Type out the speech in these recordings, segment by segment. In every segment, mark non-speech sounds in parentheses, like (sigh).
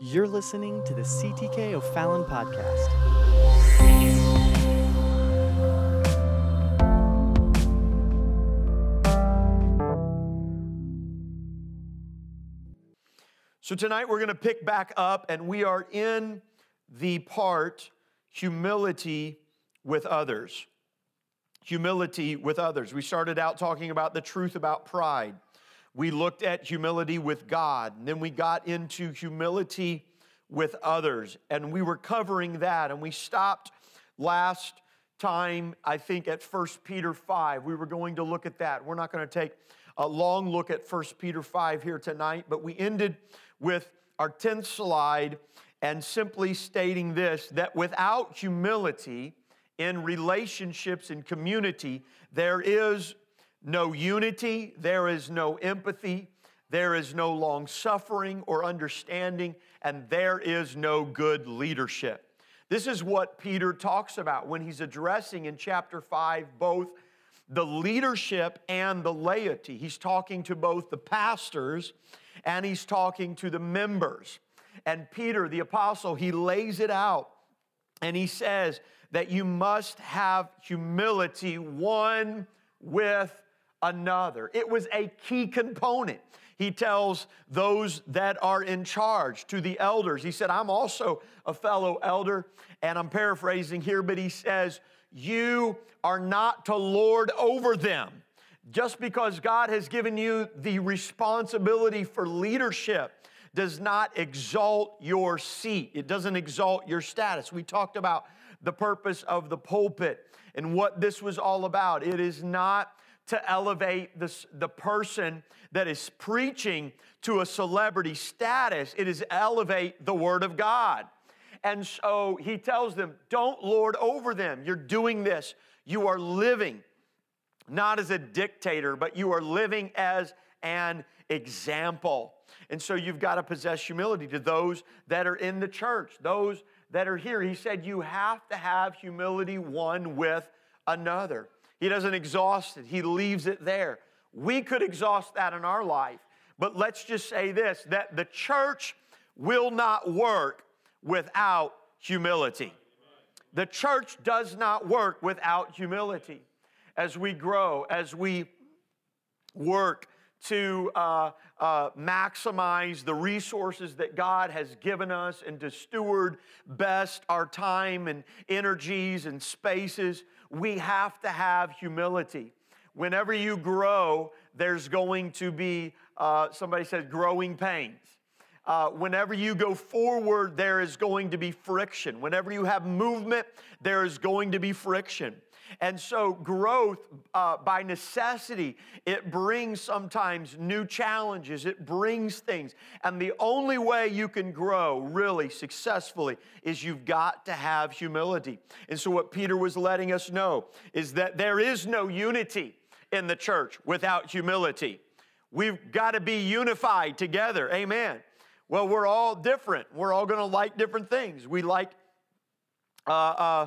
You're listening to the CTK O'Fallon podcast. So tonight we're going to pick back up, and we are in the part humility with others. Humility with others. We started out talking about the truth about pride. We looked at humility with God, and then we got into humility with others, and we were covering that, and we stopped last time, I think, at 1 Peter 5. We were going to look at that. We're not going to take a long look at 1 Peter 5 here tonight, but we ended with our 10th slide and simply stating this that without humility in relationships and community, there is no unity, there is no empathy, there is no long suffering or understanding, and there is no good leadership. This is what Peter talks about when he's addressing in chapter 5 both the leadership and the laity. He's talking to both the pastors and he's talking to the members. And Peter, the apostle, he lays it out and he says that you must have humility one with another. It was a key component. He tells those that are in charge, to the elders, he said, I'm also a fellow elder, and I'm paraphrasing here, but he says, You are not to lord over them. Just because God has given you the responsibility for leadership does not exalt your seat, it doesn't exalt your status. We talked about the purpose of the pulpit and what this was all about. It is not to elevate this, the person that is preaching to a celebrity status, it is elevate the Word of God. And so he tells them, don't lord over them. You're doing this. You are living not as a dictator, but you are living as an example. And so you've got to possess humility to those that are in the church, those that are here. He said you have to have humility one with another. He doesn't exhaust it, He leaves it there. We could exhaust that in our life, but let's just say this that the church will not work without humility. The church does not work without humility. As we grow, as we work to uh, uh, maximize the resources that God has given us and to steward best our time and energies and spaces, we have to have humility. Whenever you grow, there's going to be, uh, somebody said, growing pains. Uh, whenever you go forward, there is going to be friction. Whenever you have movement, there is going to be friction. And so, growth uh, by necessity, it brings sometimes new challenges, it brings things. And the only way you can grow really successfully is you've got to have humility. And so, what Peter was letting us know is that there is no unity in the church without humility. We've got to be unified together. Amen. Well, we're all different. We're all going to like different things. We like, uh, uh,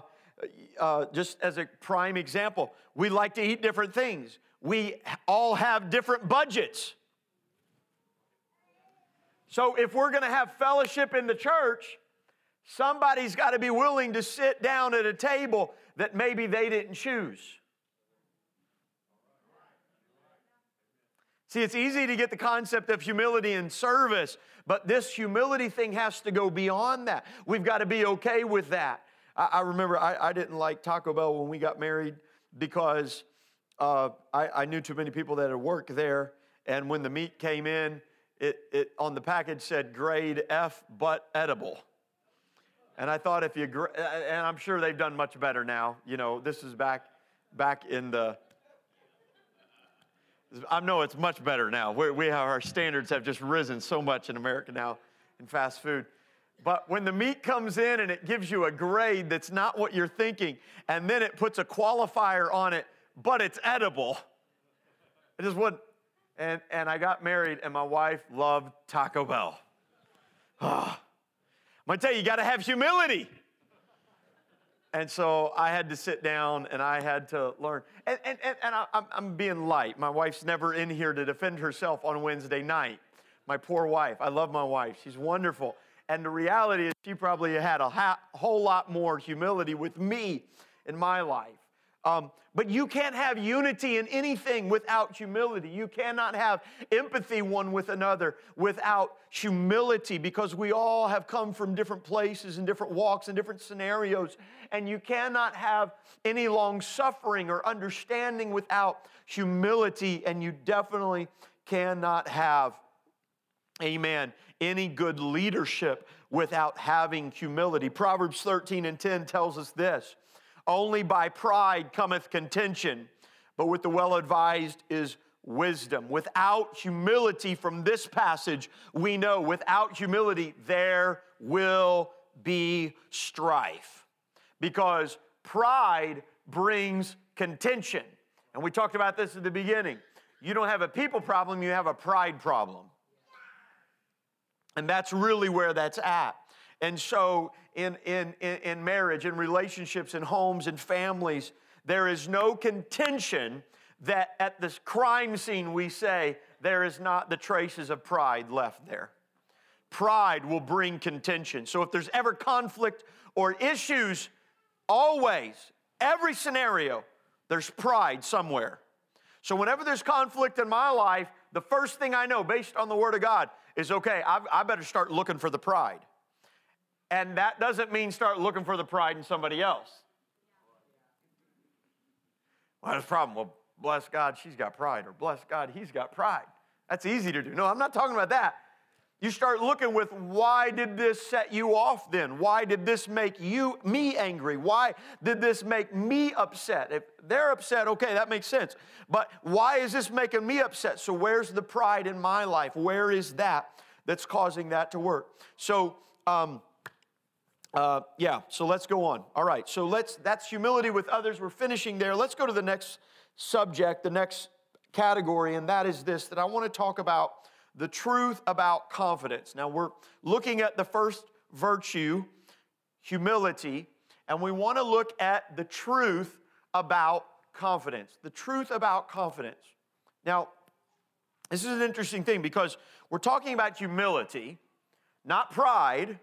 uh, just as a prime example, we like to eat different things. We all have different budgets. So if we're going to have fellowship in the church, somebody's got to be willing to sit down at a table that maybe they didn't choose. See, it's easy to get the concept of humility and service, but this humility thing has to go beyond that. We've got to be okay with that. I, I remember I, I, didn't like Taco Bell when we got married because uh, I, I, knew too many people that had worked there. And when the meat came in, it, it on the package said grade F, but edible. And I thought if you, and I'm sure they've done much better now. You know, this is back back in the. I know it's much better now. we we have, our standards have just risen so much in America now in fast food. But when the meat comes in and it gives you a grade that's not what you're thinking, and then it puts a qualifier on it, but it's edible, it just wouldn't. And, and I got married, and my wife loved Taco Bell. Oh. I'm gonna tell you, you gotta have humility. And so I had to sit down and I had to learn. And, and, and, and I, I'm being light. My wife's never in here to defend herself on Wednesday night. My poor wife. I love my wife. She's wonderful. And the reality is, she probably had a ha- whole lot more humility with me in my life. Um, but you can't have unity in anything without humility. You cannot have empathy one with another without humility because we all have come from different places and different walks and different scenarios. And you cannot have any long suffering or understanding without humility. And you definitely cannot have, amen, any good leadership without having humility. Proverbs 13 and 10 tells us this. Only by pride cometh contention, but with the well advised is wisdom. Without humility, from this passage, we know without humility, there will be strife. Because pride brings contention. And we talked about this at the beginning. You don't have a people problem, you have a pride problem. And that's really where that's at. And so, in, in, in marriage, in relationships, in homes, in families, there is no contention that at this crime scene we say there is not the traces of pride left there. Pride will bring contention. So, if there's ever conflict or issues, always, every scenario, there's pride somewhere. So, whenever there's conflict in my life, the first thing I know, based on the Word of God, is okay, I, I better start looking for the pride. And that doesn't mean start looking for the pride in somebody else. Well, that's the problem. Well, bless God, she's got pride, or bless God, he's got pride. That's easy to do. No, I'm not talking about that. You start looking with why did this set you off then? Why did this make you me angry? Why did this make me upset? If they're upset, okay, that makes sense. But why is this making me upset? So where's the pride in my life? Where is that that's causing that to work? So um, uh, yeah, so let's go on. All right, so let's that's humility with others. We're finishing there. Let's go to the next subject, the next category, and that is this that I want to talk about the truth about confidence. Now, we're looking at the first virtue, humility, and we want to look at the truth about confidence. The truth about confidence. Now, this is an interesting thing because we're talking about humility, not pride,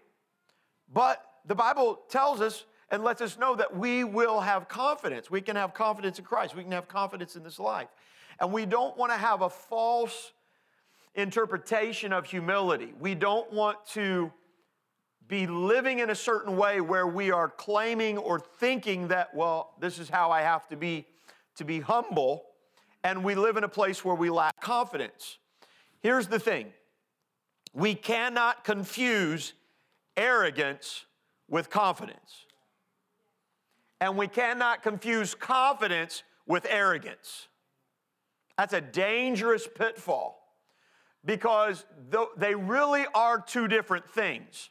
but the Bible tells us and lets us know that we will have confidence. We can have confidence in Christ, we can have confidence in this life. And we don't want to have a false interpretation of humility. We don't want to be living in a certain way where we are claiming or thinking that, well, this is how I have to be to be humble, and we live in a place where we lack confidence. Here's the thing we cannot confuse arrogance with confidence. And we cannot confuse confidence with arrogance. That's a dangerous pitfall because they really are two different things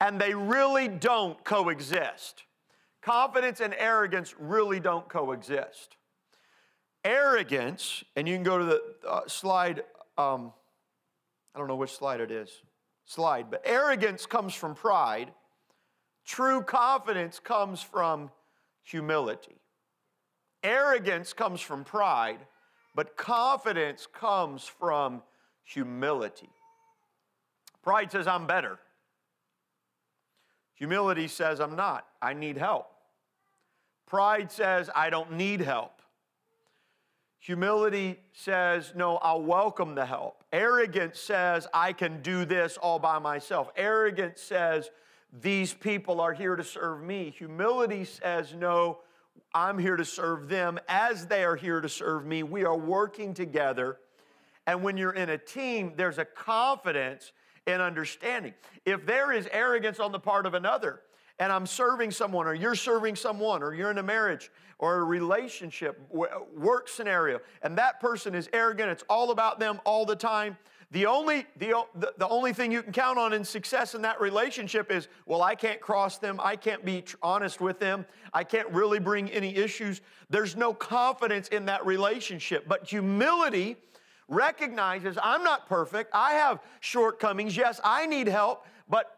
and they really don't coexist. Confidence and arrogance really don't coexist. Arrogance, and you can go to the uh, slide, um, I don't know which slide it is, slide, but arrogance comes from pride. True confidence comes from humility. Arrogance comes from pride, but confidence comes from humility. Pride says, I'm better. Humility says, I'm not. I need help. Pride says, I don't need help. Humility says, No, I'll welcome the help. Arrogance says, I can do this all by myself. Arrogance says, These people are here to serve me. Humility says, No, I'm here to serve them as they are here to serve me. We are working together and when you're in a team, there's a confidence in understanding. If there is arrogance on the part of another, and I'm serving someone, or you're serving someone, or you're in a marriage or a relationship, work scenario, and that person is arrogant, it's all about them all the time. The only, the, the only thing you can count on in success in that relationship is, well, I can't cross them. I can't be honest with them. I can't really bring any issues. There's no confidence in that relationship. But humility recognizes I'm not perfect. I have shortcomings. Yes, I need help, but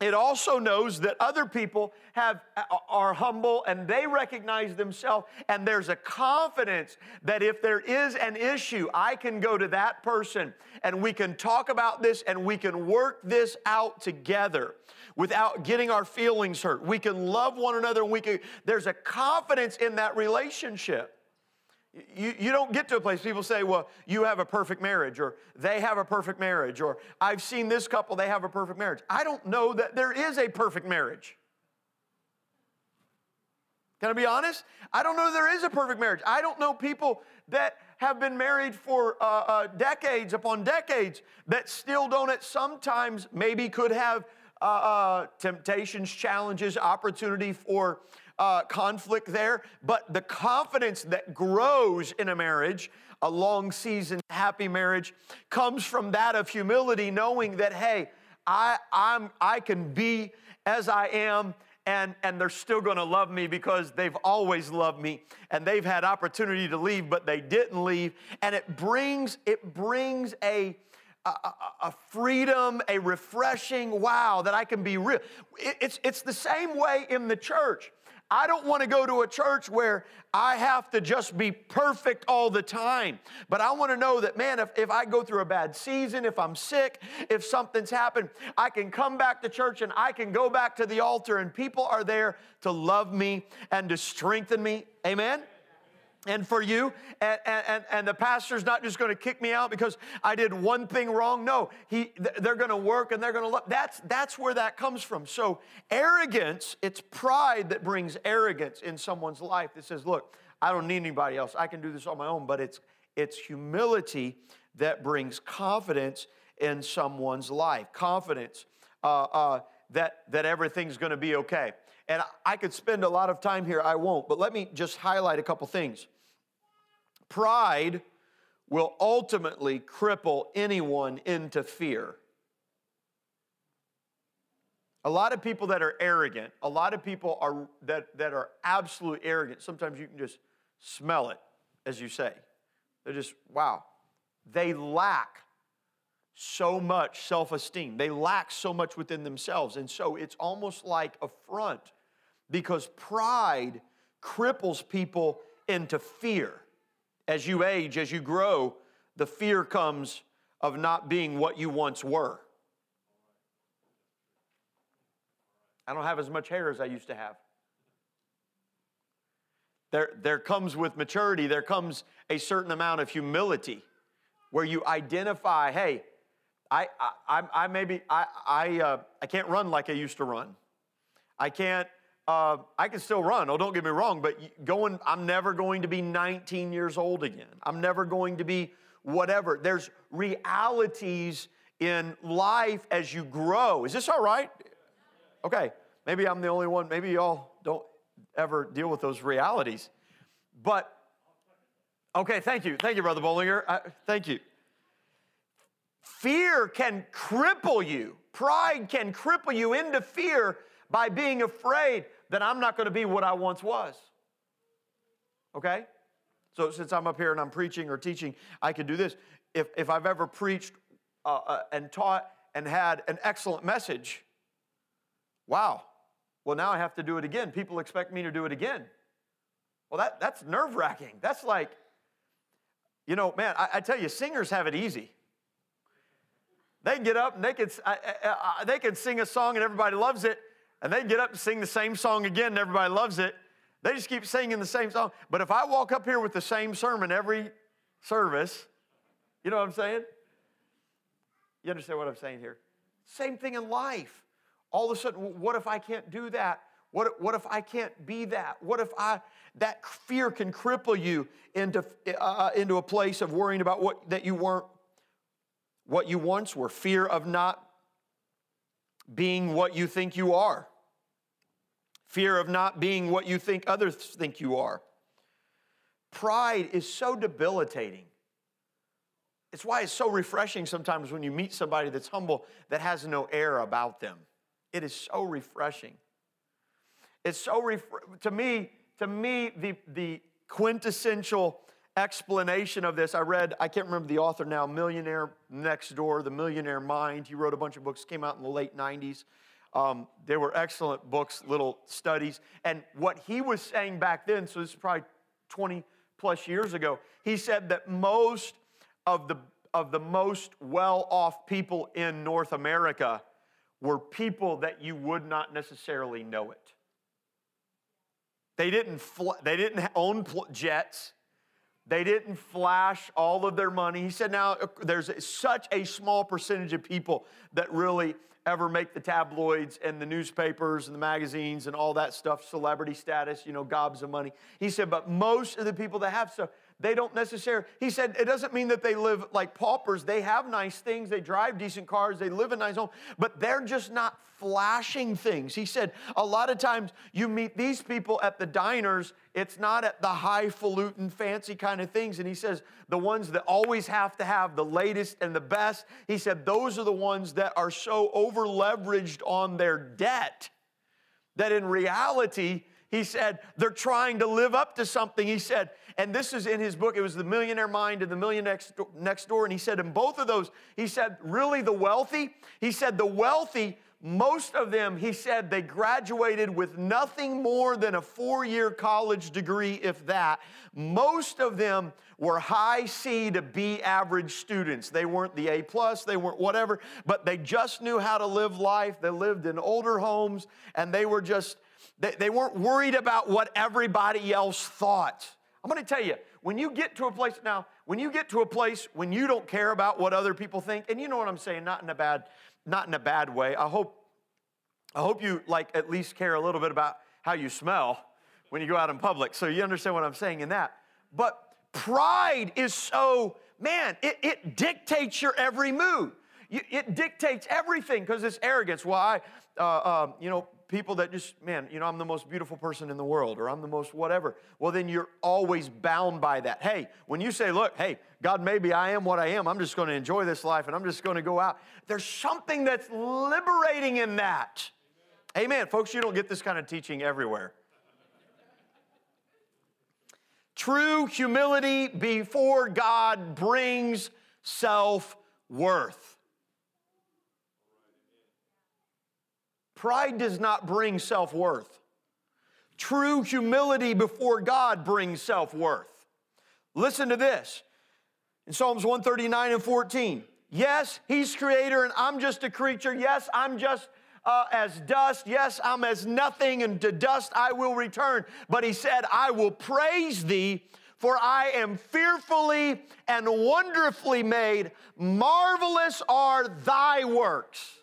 it also knows that other people have are humble and they recognize themselves and there's a confidence that if there is an issue i can go to that person and we can talk about this and we can work this out together without getting our feelings hurt we can love one another and we can there's a confidence in that relationship you, you don't get to a place people say, well, you have a perfect marriage, or they have a perfect marriage, or I've seen this couple, they have a perfect marriage. I don't know that there is a perfect marriage. Can I be honest? I don't know there is a perfect marriage. I don't know people that have been married for uh, uh, decades upon decades that still don't at sometimes maybe could have uh, uh temptations, challenges, opportunity for uh, conflict there, but the confidence that grows in a marriage, a long season, happy marriage, comes from that of humility, knowing that, hey, I, I'm, I can be as I am and, and they're still going to love me because they've always loved me and they've had opportunity to leave but they didn't leave and it brings it brings a a, a, freedom, a refreshing wow that I can be real. It, it's, it's the same way in the church. I don't want to go to a church where I have to just be perfect all the time. But I want to know that, man, if, if I go through a bad season, if I'm sick, if something's happened, I can come back to church and I can go back to the altar and people are there to love me and to strengthen me. Amen? And for you. And, and, and the pastor's not just going to kick me out because I did one thing wrong. No, he, they're going to work and they're going to love. That's, that's where that comes from. So, arrogance, it's pride that brings arrogance in someone's life that says, look, I don't need anybody else. I can do this on my own. But it's, it's humility that brings confidence in someone's life. Confidence uh, uh, that, that everything's going to be okay. And I could spend a lot of time here, I won't, but let me just highlight a couple things. Pride will ultimately cripple anyone into fear. A lot of people that are arrogant, a lot of people are that, that are absolute arrogant, sometimes you can just smell it, as you say. They're just, wow. They lack so much self esteem. They lack so much within themselves. And so it's almost like a front because pride cripples people into fear. As you age, as you grow, the fear comes of not being what you once were. I don't have as much hair as I used to have. There, there comes with maturity, there comes a certain amount of humility where you identify, hey, I, I, I, maybe, I, I, uh, I can't run like I used to run. I can't uh, I can still run. Oh, don't get me wrong, but going, I'm never going to be 19 years old again. I'm never going to be whatever. There's realities in life as you grow. Is this all right? Okay, maybe I'm the only one. Maybe y'all don't ever deal with those realities. But, okay, thank you. Thank you, Brother Bollinger. Uh, thank you. Fear can cripple you, pride can cripple you into fear by being afraid that I'm not going to be what I once was. Okay? So since I'm up here and I'm preaching or teaching, I can do this. If, if I've ever preached uh, uh, and taught and had an excellent message, wow. Well, now I have to do it again. People expect me to do it again. Well, that, that's nerve wracking. That's like, you know, man, I, I, tell you, singers have it easy. They can get up and they can, uh, uh, they can sing a song and everybody loves it, and they get up and sing the same song again and everybody loves it. They just keep singing the same song. But if I walk up here with the same sermon every service, you know what I'm saying? You understand what I'm saying here? Same thing in life. All of a sudden, what if I can't do that? What, what if I can't be that? What if I that fear can cripple you into, uh, into a place of worrying about what that you weren't, what you once were, fear of not being what you think you are fear of not being what you think others think you are. Pride is so debilitating. It's why it's so refreshing sometimes when you meet somebody that's humble that has no air about them. It is so refreshing. It's so ref- to me, to me, the, the quintessential explanation of this, I read, I can't remember the author now, Millionaire Next Door, The Millionaire Mind. He wrote a bunch of books, came out in the late 90s. Um, they were excellent books, little studies. And what he was saying back then, so this is probably 20 plus years ago, he said that most of the, of the most well off people in North America were people that you would not necessarily know it. They didn't, fl- they didn't own pl- jets. They didn't flash all of their money. He said, now there's such a small percentage of people that really ever make the tabloids and the newspapers and the magazines and all that stuff, celebrity status, you know, gobs of money. He said, but most of the people that have stuff, they don't necessarily, he said, it doesn't mean that they live like paupers. They have nice things, they drive decent cars, they live in nice homes, but they're just not flashing things. He said, a lot of times you meet these people at the diners, it's not at the highfalutin, fancy kind of things. And he says, the ones that always have to have the latest and the best, he said, those are the ones that are so over leveraged on their debt that in reality, he said, they're trying to live up to something. He said, and this is in his book, it was The Millionaire Mind and The Million Next, Next Door. And he said, in both of those, he said, really the wealthy, he said, the wealthy, most of them, he said, they graduated with nothing more than a four year college degree, if that. Most of them were high C to B average students. They weren't the A plus, they weren't whatever, but they just knew how to live life. They lived in older homes and they were just, they, they weren't worried about what everybody else thought. I'm going to tell you, when you get to a place now, when you get to a place when you don't care about what other people think, and you know what I'm saying, not in a bad, not in a bad way. I hope, I hope you like at least care a little bit about how you smell when you go out in public. So you understand what I'm saying in that. But pride is so, man, it, it dictates your every move. It dictates everything because it's arrogance. Why? Uh, uh, you know, people that just, man, you know, I'm the most beautiful person in the world or I'm the most whatever. Well, then you're always bound by that. Hey, when you say, look, hey, God, maybe I am what I am, I'm just going to enjoy this life and I'm just going to go out, there's something that's liberating in that. Amen. Amen. Folks, you don't get this kind of teaching everywhere. True humility before God brings self worth. Pride does not bring self worth. True humility before God brings self worth. Listen to this in Psalms 139 and 14. Yes, He's creator and I'm just a creature. Yes, I'm just uh, as dust. Yes, I'm as nothing, and to dust I will return. But He said, I will praise Thee. For I am fearfully and wonderfully made. Marvelous are thy works.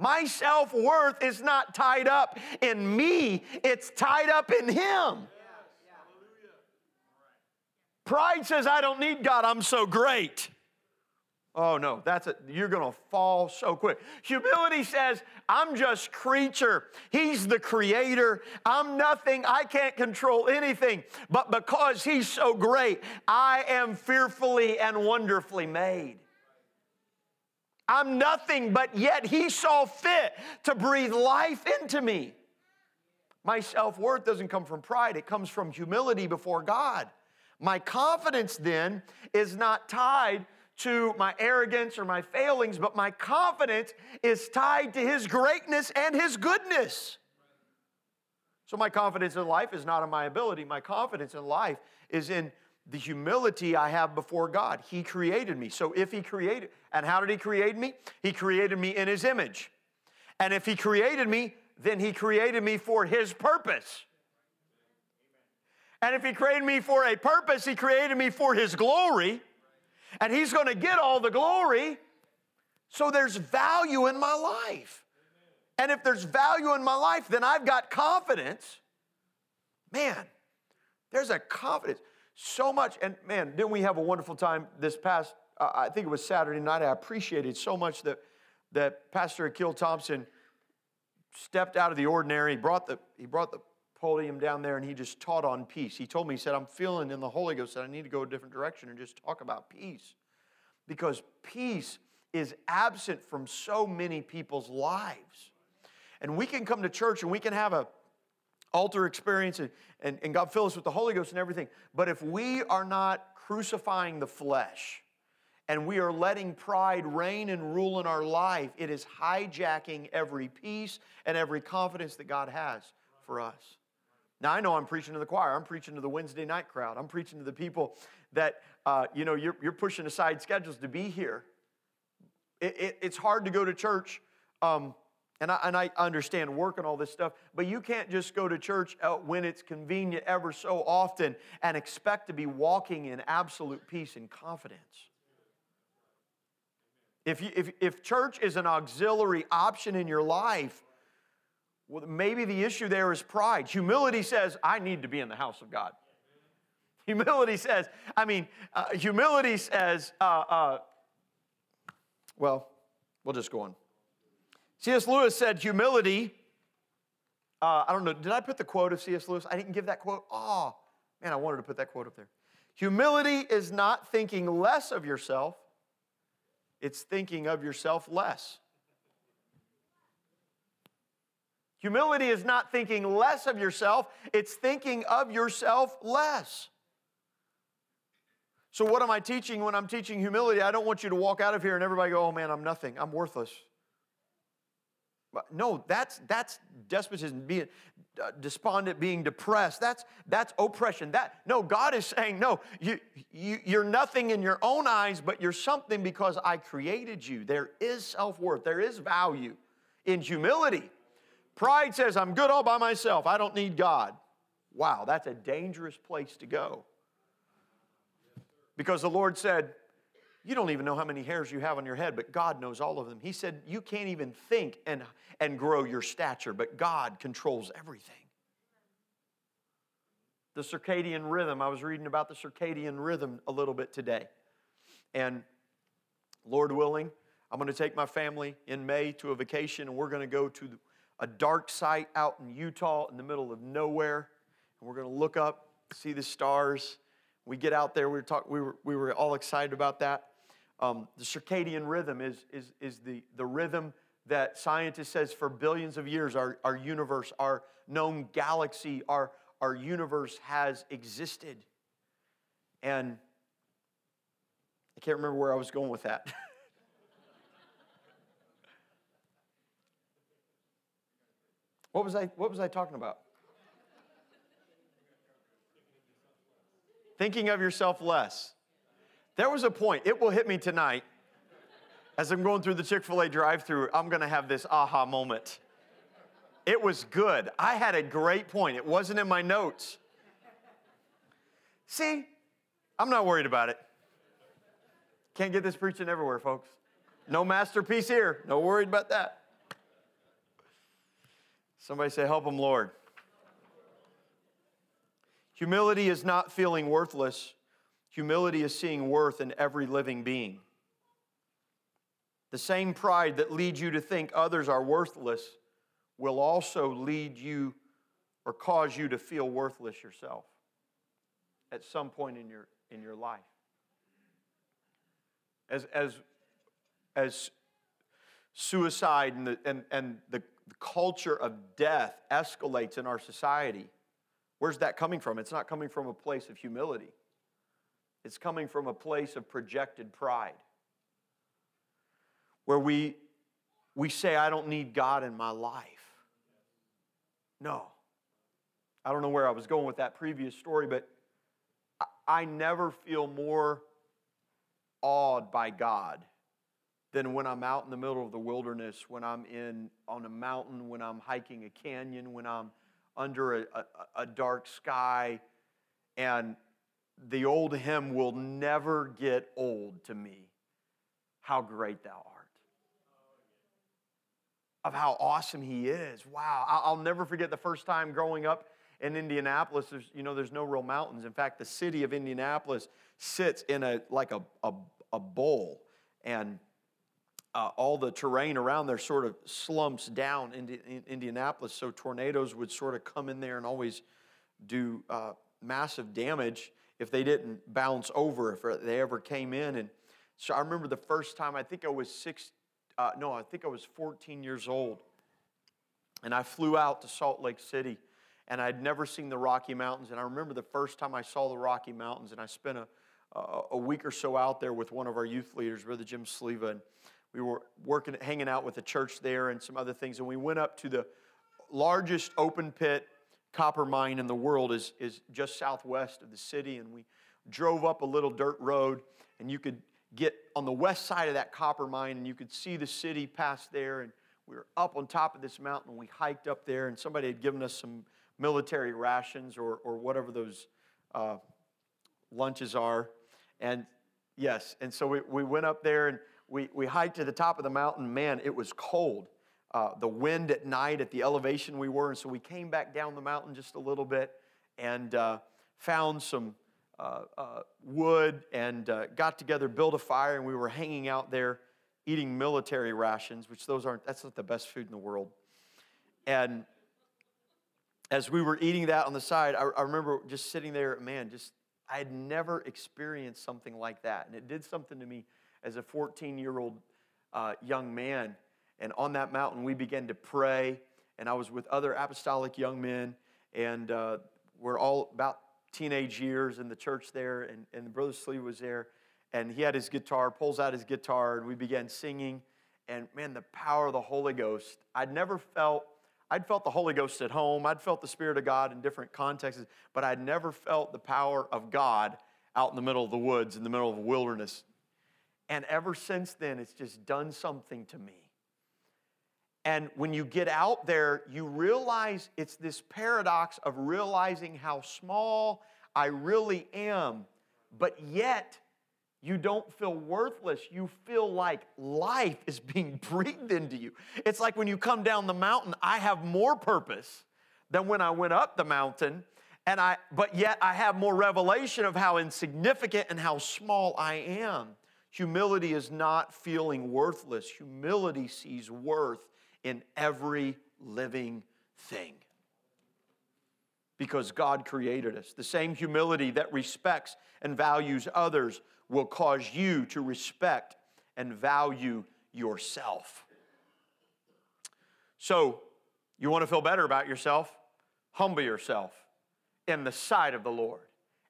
My self worth is not tied up in me, it's tied up in Him. Pride says, I don't need God, I'm so great. Oh no, that's it. You're going to fall so quick. Humility says, I'm just creature. He's the creator. I'm nothing. I can't control anything. But because he's so great, I am fearfully and wonderfully made. I'm nothing, but yet He saw fit to breathe life into me. My self worth doesn't come from pride, it comes from humility before God. My confidence then is not tied to my arrogance or my failings, but my confidence is tied to His greatness and His goodness. So, my confidence in life is not in my ability. My confidence in life is in the humility I have before God. He created me. So if He created, and how did He create me? He created me in His image. And if He created me, then He created me for His purpose. And if He created me for a purpose, He created me for His glory. And He's to get all the glory. So there's value in my life. And if there's value in my life, then I've got confidence. Man, there's a confidence so much. And man, didn't we have a wonderful time this past, uh, I think it was Saturday night. I appreciated so much that, that Pastor Akil Thompson stepped out of the ordinary. He brought the, he brought the podium down there and he just taught on peace. He told me, he said, I'm feeling in the Holy Ghost that I need to go a different direction and just talk about peace. Because peace is absent from so many people's lives. And we can come to church and we can have a altar experience and, and, and God fill us with the Holy Ghost and everything. But if we are not crucifying the flesh and we are letting pride reign and rule in our life, it is hijacking every peace and every confidence that God has for us. Now, I know I'm preaching to the choir. I'm preaching to the Wednesday night crowd. I'm preaching to the people that, uh, you know, you're, you're pushing aside schedules to be here. It, it, it's hard to go to church, um, and, I, and I understand work and all this stuff, but you can't just go to church when it's convenient ever so often and expect to be walking in absolute peace and confidence. If, you, if, if church is an auxiliary option in your life, well, maybe the issue there is pride. Humility says, I need to be in the house of God. Humility says, I mean, uh, humility says, uh, uh, well, we'll just go on. C.S. Lewis said, humility, uh, I don't know, did I put the quote of C.S. Lewis? I didn't give that quote. Oh, man, I wanted to put that quote up there. Humility is not thinking less of yourself, it's thinking of yourself less. Humility is not thinking less of yourself, it's thinking of yourself less. So, what am I teaching when I'm teaching humility? I don't want you to walk out of here and everybody go, oh man, I'm nothing, I'm worthless. No, that's, that's despotism, being uh, despondent, being depressed. That's, that's oppression. That, no, God is saying, no, you, you, you're nothing in your own eyes, but you're something because I created you. There is self worth, there is value in humility. Pride says, I'm good all by myself, I don't need God. Wow, that's a dangerous place to go. Because the Lord said, You don't even know how many hairs you have on your head, but God knows all of them. He said, You can't even think and, and grow your stature, but God controls everything. The circadian rhythm, I was reading about the circadian rhythm a little bit today. And Lord willing, I'm going to take my family in May to a vacation, and we're going to go to a dark site out in Utah in the middle of nowhere. And we're going to look up, see the stars. We get out there, we were, talk, we were, we were all excited about that. Um, the circadian rhythm is, is, is the, the rhythm that scientists says for billions of years our, our universe, our known galaxy, our, our universe has existed. And I can't remember where I was going with that. (laughs) what was I, what was I talking about? Thinking of yourself less. There was a point, it will hit me tonight. As I'm going through the Chick fil A drive through, I'm gonna have this aha moment. It was good. I had a great point. It wasn't in my notes. See, I'm not worried about it. Can't get this preaching everywhere, folks. No masterpiece here. No worried about that. Somebody say, Help them, Lord. Humility is not feeling worthless, humility is seeing worth in every living being. The same pride that leads you to think others are worthless will also lead you or cause you to feel worthless yourself at some point in your, in your life. As, as, as suicide and the, and, and the culture of death escalates in our society, Where's that coming from? It's not coming from a place of humility, it's coming from a place of projected pride. Where we, we say, I don't need God in my life. No. I don't know where I was going with that previous story, but I, never feel more awed by God than when I'm out in the middle of the wilderness, when I'm in on a mountain, when I'm hiking a canyon, when I'm under a, a, a dark sky. And the old hymn will never get old to me. How great thou art. Of how awesome he is. Wow. I'll never forget the first time growing up in Indianapolis. There's, you know, there's no real mountains. In fact, the city of Indianapolis sits in a like a, a, a bowl. And uh, all the terrain around there sort of slumps down into in Indianapolis, so tornadoes would sort of come in there and always do uh, massive damage if they didn't bounce over, if they ever came in. And so I remember the first time, I think I was six, uh, no, I think I was 14 years old, and I flew out to Salt Lake City, and I'd never seen the Rocky Mountains. And I remember the first time I saw the Rocky Mountains, and I spent a, a week or so out there with one of our youth leaders, Brother Jim Sleva, and we were working, hanging out with the church there and some other things. And we went up to the largest open pit copper mine in the world is, is just southwest of the city. And we drove up a little dirt road, and you could get on the west side of that copper mine, and you could see the city past there. And we were up on top of this mountain, and we hiked up there, and somebody had given us some military rations or, or whatever those uh, lunches are. And yes, and so we, we went up there and we, we hiked to the top of the mountain. Man, it was cold. Uh, the wind at night at the elevation we were. And so we came back down the mountain just a little bit and uh, found some uh, uh wood and uh, got together, built a fire, and we were hanging out there eating military rations, which those aren't, that's not the best food in the world. And as we were eating that on the side, I, I remember just sitting there, man, just, I had never experienced something like that. And it did something to me as a 14 year old uh, young man. And on that mountain, we began to pray. And I was with other apostolic young men. And uh, we're all about teenage years in the church there. And, and Brother Slee was there. And he had his guitar, pulls out his guitar, and we began singing. And man, the power of the Holy Ghost. I'd never felt, I'd felt the Holy Ghost at home. I'd felt the Spirit of God in different contexts, but I'd never felt the power of God out in the middle of the woods, in the middle of a wilderness and ever since then, it's just done something to me. And when you get out there, you realize it's this paradox of realizing how small I really am, but yet you don't feel worthless. You feel like life is being (laughs) breathed into you. It's like when you come down the mountain, I have more purpose than when I went up the mountain. And I, but yet I have more revelation of how insignificant and how small I am. Humility is not feeling worthless. Humility sees worth in every living thing. Because God created us. The same humility that respects and values others will cause you to respect and value yourself. So, you want to feel better about yourself? Humble yourself in the sight of the Lord,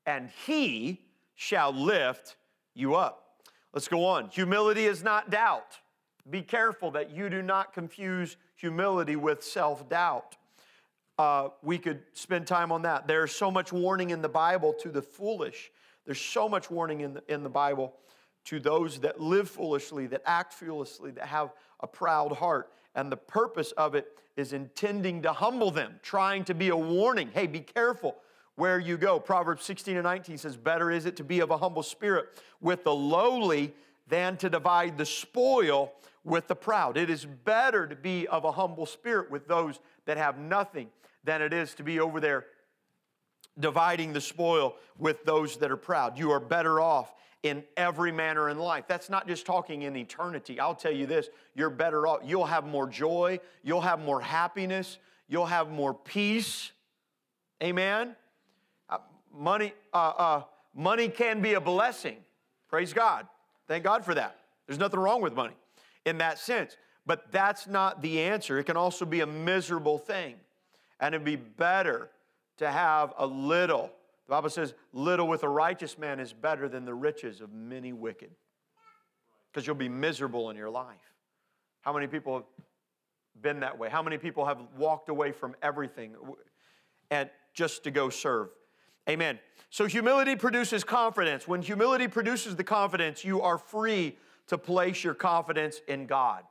and He shall lift you up. Let's go on. Humility is not doubt. Be careful that you do not confuse humility with self doubt. Uh, we could spend time on that. There's so much warning in the Bible to the foolish. There's so much warning in the, in the Bible to those that live foolishly, that act foolishly, that have a proud heart. And the purpose of it is intending to humble them, trying to be a warning. Hey, be careful where you go. Proverbs 16 and 19 says, Better is it to be of a humble spirit with the lowly than to divide the spoil with the proud. It is better to be of a humble spirit with those that have nothing than it is to be over there dividing the spoil with those that are proud. You are better off in every manner in life. That's not just talking in eternity. I'll tell you this you're better off. You'll have more joy, you'll have more happiness, you'll have more peace. Amen money, uh, uh, money can be a blessing. Praise God. Thank God for that. There's nothing wrong with money in that sense. But that's not the answer. It can also be a miserable thing. And it'd be better to have a little. The Bible says, little with a righteous man is better than the riches of many wicked. Because you'll be miserable in your life. How many people have been that way? How many people have walked away from everything and just to go serve? Amen. So humility produces confidence. When humility produces the confidence, you are free to place your confidence in God.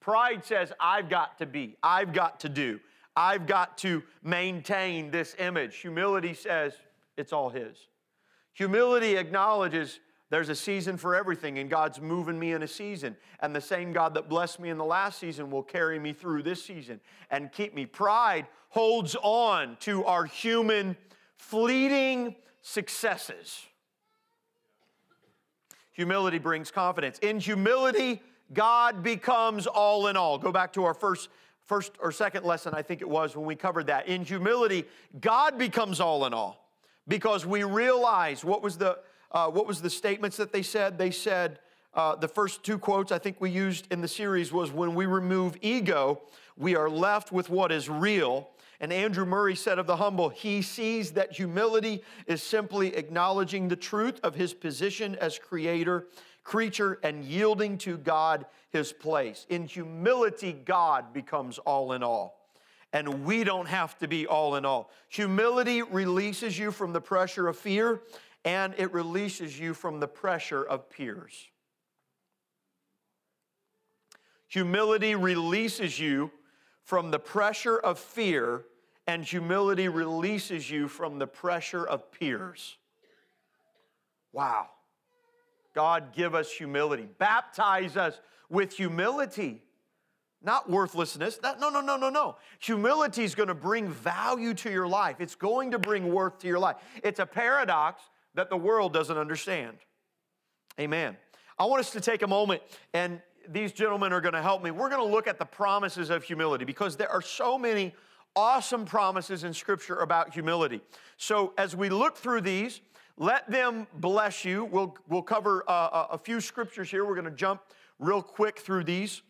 Pride says, I've got to be, I've got to do, I've got to maintain this image. Humility says, it's all His. Humility acknowledges there's a season for everything, and God's moving me in a season. And the same God that blessed me in the last season will carry me through this season and keep me. Pride holds on to our human fleeting successes. Humility brings confidence. In humility, God becomes all in all. Go back to our first first or second lesson, I think it was when we covered that. In humility, God becomes all in all because we realize what was the uh, what was the statements that they said? They said, uh, the first two quotes I think we used in the series was when we remove ego, we are left with what is real. And Andrew Murray said of the humble, he sees that humility is simply acknowledging the truth of his position as creator, creature, and yielding to God his place. In humility, God becomes all in all. And we don't have to be all in all. Humility releases you from the pressure of fear and it releases you from the pressure of peers. Humility releases you from the pressure of fear, and humility releases you from the pressure of peers. Wow. God, give us humility. Baptize us with humility, not worthlessness. no, no, no, no, no. Humility is going to bring value to your life, it's going to bring worth to your life. It's a paradox that the world doesn't understand. Amen. I want us to take a moment and these gentlemen are going to help me. We're going to look at the promises of humility because there are so many awesome promises in Scripture about humility. So as we look through these, let them bless you. We'll, we'll cover uh, a few scriptures here. We're going to jump real quick through these.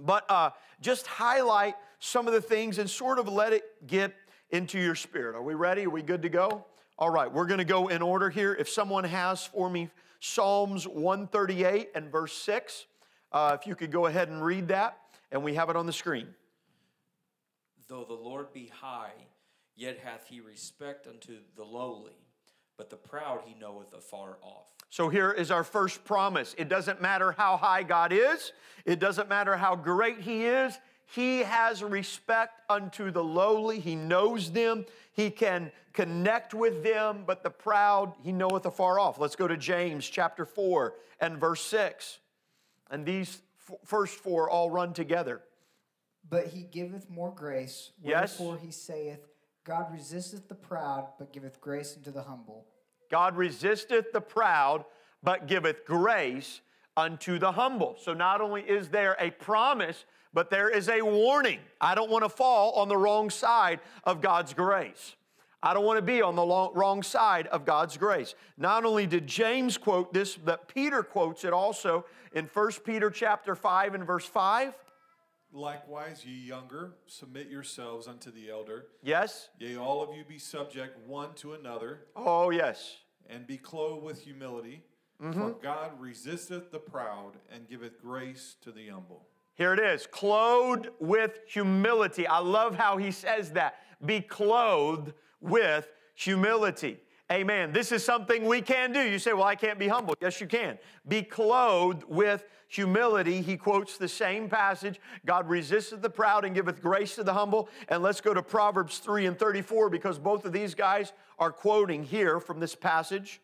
But uh, just highlight some of the things and sort of let it get into your spirit. Are we ready? Are we good to go? All right, we're going to go in order here. If someone has for me Psalms 138 and verse 6, uh, if you could go ahead and read that, and we have it on the screen. Though the Lord be high, yet hath he respect unto the lowly, but the proud he knoweth afar off. So here is our first promise. It doesn't matter how high God is, it doesn't matter how great he is. He has respect unto the lowly. He knows them. He can connect with them, but the proud he knoweth afar off. Let's go to James chapter 4 and verse 6. And these f- first four all run together. But he giveth more grace. Yes. Wherefore he saith, God resisteth the proud, but giveth grace unto the humble. God resisteth the proud, but giveth grace unto the humble. So not only is there a promise, but there is a warning. I don't want to fall on the wrong side of God's grace. I don't want to be on the long, wrong side of God's grace. Not only did James quote this, but Peter quotes it also in 1 Peter chapter 5 and verse 5. Likewise, ye younger, submit yourselves unto the elder. Yes? Yea, all of you be subject one to another, Oh, yes. and be clothed with humility. Mm-hmm. For God resisteth the proud, and giveth grace to the humble. Here it is clothed with humility. I love how he says that. Be clothed with humility. Amen. This is something we can do. You say, Well, I can't be humble. Yes, you can. Be clothed with humility. He quotes the same passage God resisteth the proud and giveth grace to the humble. And let's go to Proverbs 3 and 34 because both of these guys are quoting here from this passage.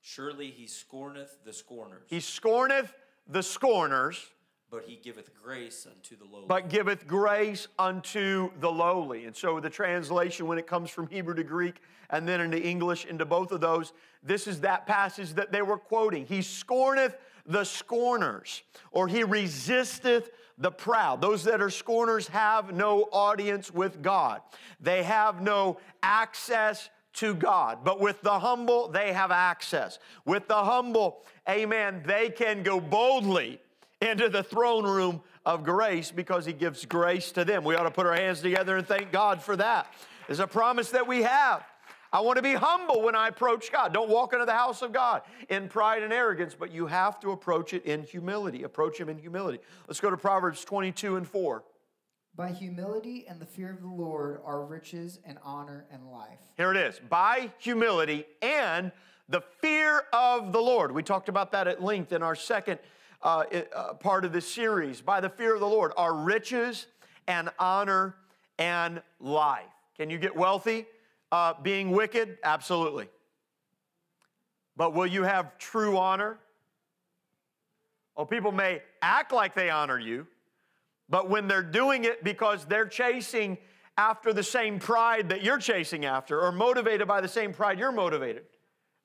Surely he scorneth the scorners, He scorneth the scorners, but he giveth grace unto the lowly. but giveth grace unto the lowly. And so the translation, when it comes from Hebrew to Greek and then into English, into both of those, this is that passage that they were quoting. He scorneth the scorners, or he resisteth the proud. Those that are scorners have no audience with God, they have no access to God. But with the humble, they have access. With the humble, amen, they can go boldly into the throne room of grace because he gives grace to them. We ought to put our hands together and thank God for that. It's a promise that we have. I want to be humble when I approach God. Don't walk into the house of God in pride and arrogance, but you have to approach it in humility. Approach Him in humility. Let's go to Proverbs 22 and 4. By humility and the fear of the Lord are riches and honor and life. Here it is by humility and the fear of the Lord. We talked about that at length in our second uh, uh, part of this series. By the fear of the Lord are riches and honor and life. Can you get wealthy uh, being wicked? Absolutely. But will you have true honor? Oh, people may act like they honor you, but when they're doing it because they're chasing after the same pride that you're chasing after, or motivated by the same pride you're motivated,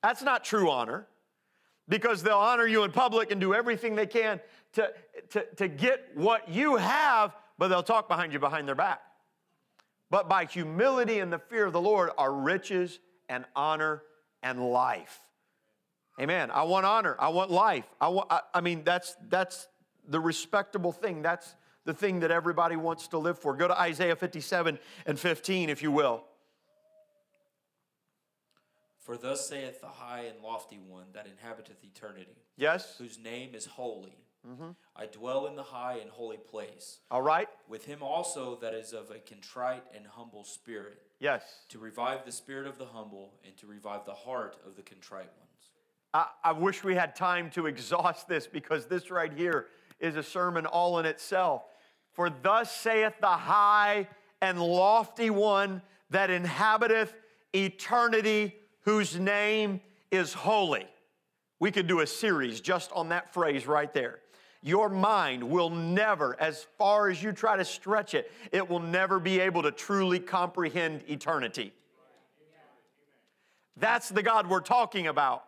that's not true honor because they'll honor you in public and do everything they can to, to, to get what you have, but they'll talk behind you behind their back. But by humility and the fear of the Lord are riches and honor and life. Amen. I want honor. I want life. I want I, I mean that's that's the respectable thing. That's the thing that everybody wants to live for. Go to Isaiah 57 and 15 if you will. For thus saith the high and lofty one that inhabiteth eternity, Yes? whose name is holy. Mm-hmm. I dwell in the high and holy place, All right? with him also that is of a contrite and humble spirit, Yes. to revive the spirit of the humble and to revive the heart of the contrite ones. I, I wish we had time to exhaust this because this right here is a sermon all in itself. For thus saith the high and lofty one that inhabiteth eternity, whose name is holy. We could do a series just on that phrase right there. Your mind will never, as far as you try to stretch it, it will never be able to truly comprehend eternity. That's the God we're talking about.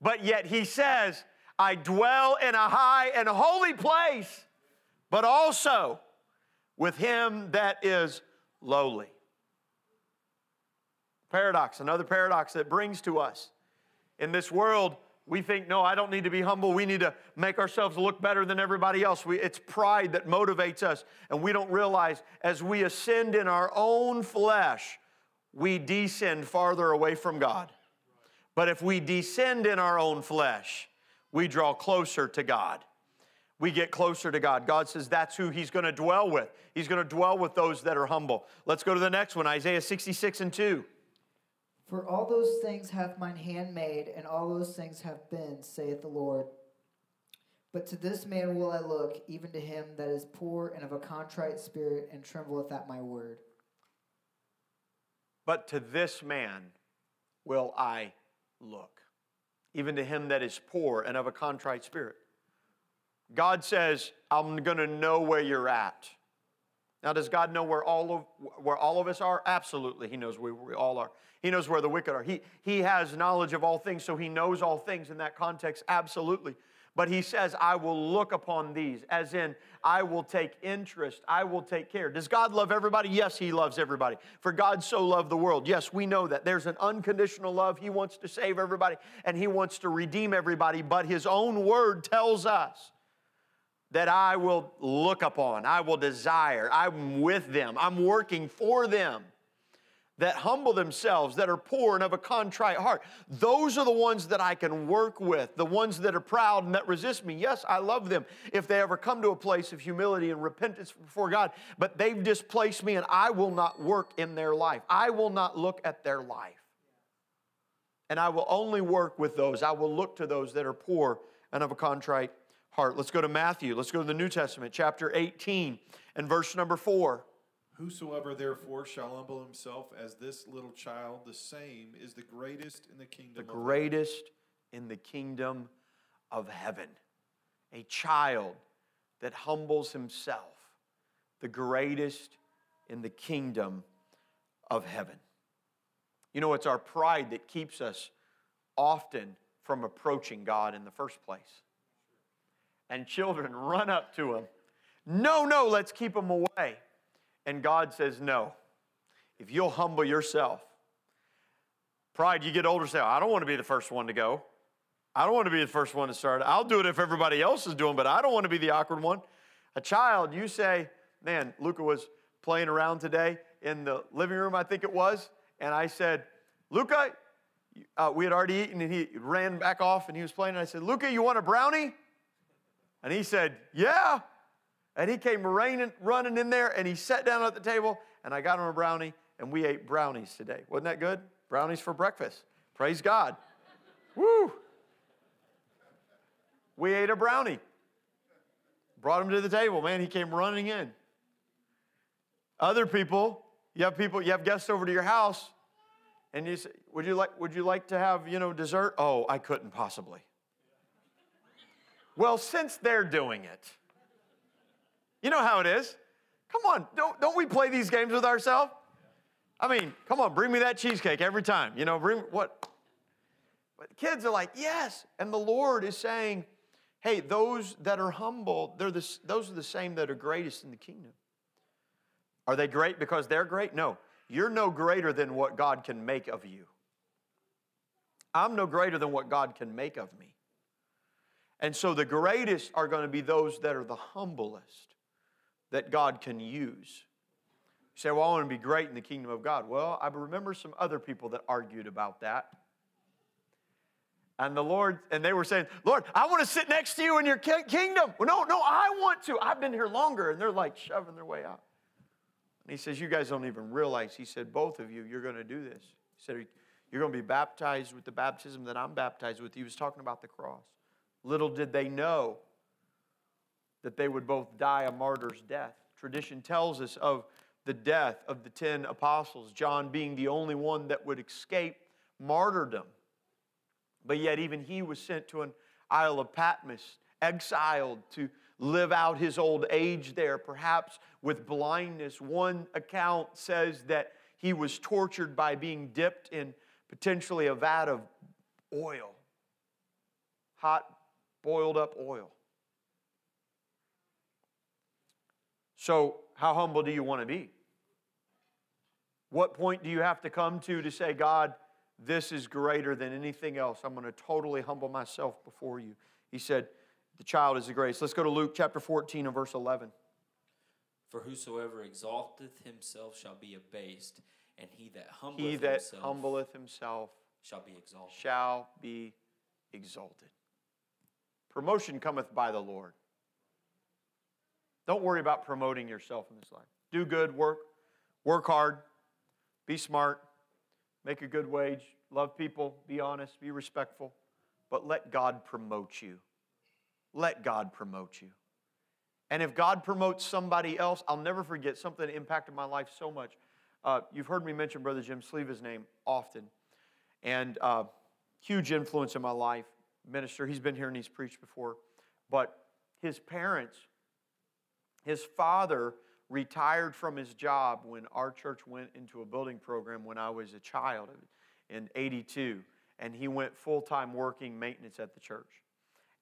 But yet he says, I dwell in a high and holy place, but also with him that is lowly. Paradox, another paradox that brings to us. In this world, we think, no, I don't need to be humble. We need to make ourselves look better than everybody else. We, it's pride that motivates us, and we don't realize as we ascend in our own flesh, we descend farther away from God. But if we descend in our own flesh, we draw closer to God. We get closer to God. God says that's who He's going to dwell with. He's going to dwell with those that are humble. Let's go to the next one Isaiah 66 and 2. For all those things hath mine hand made, and all those things have been, saith the Lord. But to this man will I look, even to him that is poor and of a contrite spirit, and trembleth at my word. But to this man will I look, even to him that is poor and of a contrite spirit. God says, I'm going to know where you're at. Now, does God know where all of where all of us are? Absolutely, He knows where we all are. He knows where the wicked are. He, he has knowledge of all things, so He knows all things in that context, absolutely. But He says, I will look upon these, as in, I will take interest, I will take care. Does God love everybody? Yes, He loves everybody. For God so loved the world. Yes, we know that. There's an unconditional love. He wants to save everybody and He wants to redeem everybody, but His own word tells us that I will look upon, I will desire, I'm with them, I'm working for them that humble themselves, that are poor and have a contrite heart. Those are the ones that I can work with, the ones that are proud and that resist me. Yes, I love them if they ever come to a place of humility and repentance before God, but they've displaced me and I will not work in their life. I will not look at their life. And I will only work with those. I will look to those that are poor and of a contrite heart. Let's go to Matthew. Let's go to the New Testament, chapter 18 and verse number 4. Whosoever therefore shall humble himself as this little child, the same is the greatest in the kingdom the of heaven. greatest in the kingdom of heaven. A child that humbles himself, the greatest in the kingdom of heaven. You know, it's our pride that keeps us often from approaching God in the first place. And children run up to him. No, no, let's keep him away. And God says, No. If you'll humble yourself, Pride, you get older, say, I don't want to be the first one to go. I don't want to be the first one to start. I'll do it if everybody else is doing, but I don't want to be the awkward one. A child, you say, man, Luca was playing around today in the living room, I think it was, and I said, Luca, uh, we had already eaten, and he ran back off and he was playing, and I said, Luca, you want a brownie? And he said, Yeah. And he came raining, running in there, and he sat down at the table, and I got him a brownie, and we ate brownies today. Wasn't that good? Brownies for breakfast. Praise God. Woo! We ate a brownie. Brought him to the table. Man, he came running in. Other people, you have people, you have guests over to your house, and you say, Would you like, would you like to have, you know, dessert? Oh, I couldn't possibly. Well, since they're doing it, you know how it is. Come on, don't, don't we play these games with ourselves? I mean, come on, bring me that cheesecake every time. You know, bring what? But kids are like, yes. And the Lord is saying, hey, those that are humble, they're the, those are the same that are greatest in the kingdom. Are they great because they're great? No. You're no greater than what God can make of you. I'm no greater than what God can make of me. And so the greatest are going to be those that are the humblest that God can use. You say, Well, I want to be great in the kingdom of God. Well, I remember some other people that argued about that. And the Lord, and they were saying, Lord, I want to sit next to you in your kingdom. Well, no, no, I want to. I've been here longer. And they're like shoving their way out. And he says, You guys don't even realize. He said, Both of you, you're going to do this. He said, You're going to be baptized with the baptism that I'm baptized with. He was talking about the cross. Little did they know that they would both die a martyr's death. Tradition tells us of the death of the 10 apostles, John being the only one that would escape martyrdom. But yet, even he was sent to an Isle of Patmos, exiled to live out his old age there, perhaps with blindness. One account says that he was tortured by being dipped in potentially a vat of oil, hot, boiled up oil. So, how humble do you want to be? What point do you have to come to to say, God, this is greater than anything else? I'm going to totally humble myself before you. He said, The child is the grace. Let's go to Luke chapter 14 and verse 11. For whosoever exalteth himself shall be abased, and he that humbleth he that himself humbleth himself shall be exalted. Shall be exalted. Promotion cometh by the Lord. Don't worry about promoting yourself in this life. Do good, work, work hard, be smart, make a good wage, love people, be honest, be respectful, but let God promote you. Let God promote you. And if God promotes somebody else, I'll never forget something that impacted my life so much. Uh, you've heard me mention Brother Jim Sleeva's name often, and uh, huge influence in my life. Minister, he's been here and he's preached before, but his parents his father retired from his job when our church went into a building program when I was a child in 82, and he went full time working maintenance at the church.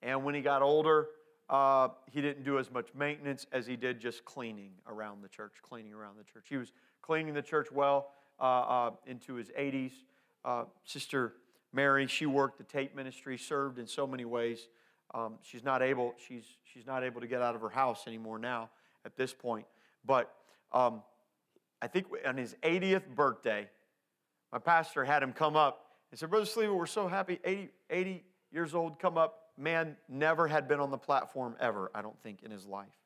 And when he got older, uh, he didn't do as much maintenance as he did just cleaning around the church, cleaning around the church. He was cleaning the church well uh, uh, into his 80s. Uh, Sister Mary, she worked the tape ministry, served in so many ways. Um, she's not able. She's she's not able to get out of her house anymore now at this point. But um, I think on his 80th birthday, my pastor had him come up and said, "Brother Sleever, we're so happy. 80, 80 years old, come up. Man, never had been on the platform ever. I don't think in his life."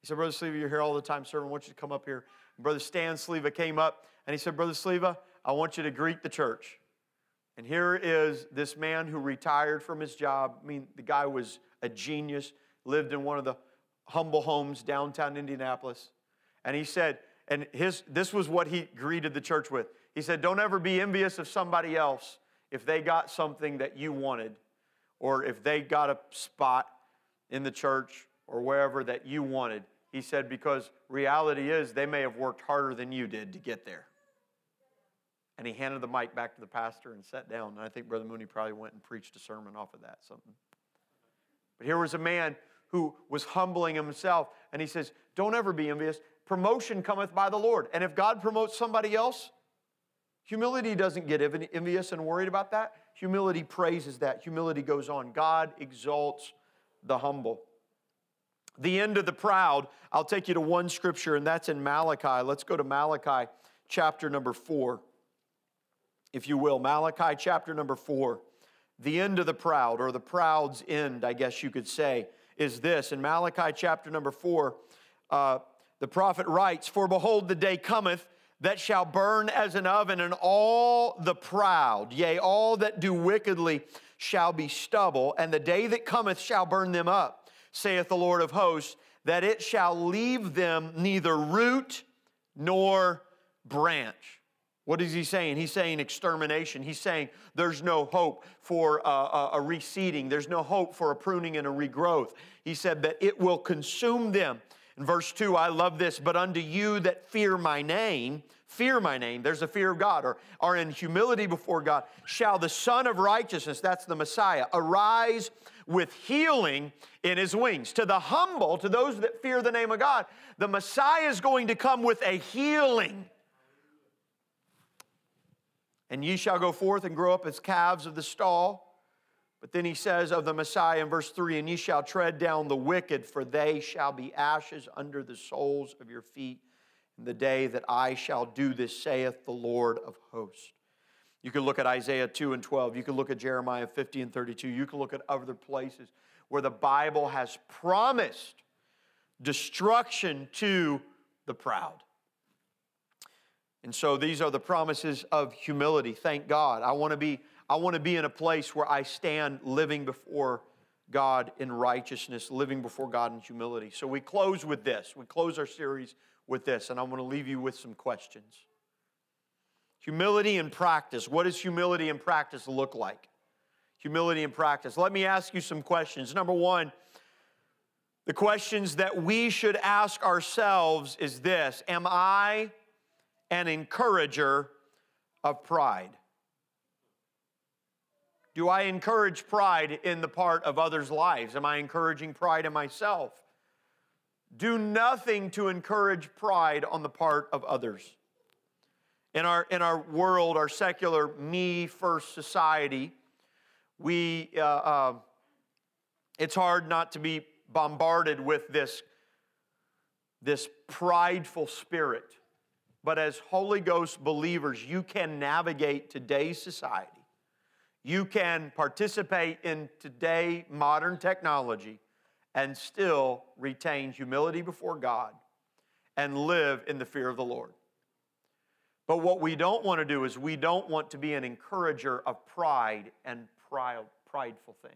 He said, Brother Sleva, you're here all the time serving. I want you to come up here. And Brother Stan Sleva came up and he said, Brother Sleva, I want you to greet the church. And here is this man who retired from his job. I mean, the guy was a genius, lived in one of the humble homes downtown Indianapolis. And he said, and his, this was what he greeted the church with. He said, Don't ever be envious of somebody else if they got something that you wanted, or if they got a spot in the church or wherever that you wanted. He said, Because reality is they may have worked harder than you did to get there. And he handed the mic back to the pastor and sat down. And I think Brother Mooney probably went and preached a sermon off of that, something. But here was a man who was humbling himself. And he says, Don't ever be envious. Promotion cometh by the Lord. And if God promotes somebody else, humility doesn't get envious and worried about that. Humility praises that. Humility goes on. God exalts the humble. The end of the proud, I'll take you to one scripture, and that's in Malachi. Let's go to Malachi chapter number four if you will. Malachi chapter number four. The end of the proud, or the proud's end, I guess you could say, is this. In Malachi chapter number four, uh, the prophet writes, For behold, the day cometh that shall burn as an oven, and all the proud, yea, all that do wickedly, shall be stubble, and the day that cometh shall burn them up, saith the Lord of hosts, that it shall leave them neither root nor branch. What is he saying? He's saying extermination. He's saying there's no hope for a, a, reseeding, there's no hope for a pruning and a regrowth. He said that it will consume them. In verse 2, I love this, but unto you that fear my name, fear my name, there's a fear of God, or are in humility before God, shall the Sun of Righteousness, that's the Messiah, arise with healing in his wings. To the humble, to those that fear the name of God, the Messiah is going to come with a healing And ye shall go forth and grow up as calves of the stall. But then he says of the Messiah in verse 3 And ye shall tread down the wicked, for they shall be ashes under the soles of your feet in the day that I shall do this, saith the Lord of hosts. You can look at Isaiah 2 and 12. You can look at Jeremiah 50 and 32. You can look at other places where the Bible has promised destruction to the proud. And so these are the promises of humility. Thank God. I want to be I want to be in a place where I stand living before God in righteousness, living before God in humility. So we close with this. We close our series with this, and I want to leave you with some questions. Humility in practice. What does humility in practice look like? Humility in practice. Let me ask you some questions. Number one, the questions that we should ask ourselves is this Am I an encourager of pride? Do I encourage pride in the part of others' lives? Am I encouraging pride in myself? Do nothing to encourage pride on the part of others. In our, in our world, our secular me first society, we, uh, uh, it's hard not to be bombarded with this, this prideful spirit. But as Holy Ghost believers, you can navigate today's society you can participate in today modern technology and still retain humility before God and live in the fear of the Lord. But what we don't want to do is we don't want to be an encourager of pride and prideful things.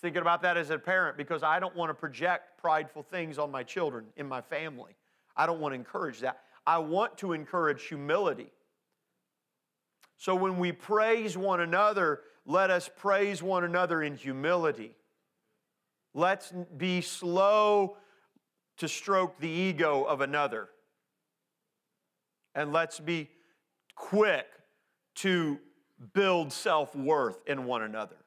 thinking about that as a parent because I don't want to project prideful things on my children in my family. I don't want to encourage that. I want to encourage humility so when we praise one another, let us praise one another in humility. Let's be slow to stroke the ego of another. And let's be quick to build self worth in one another.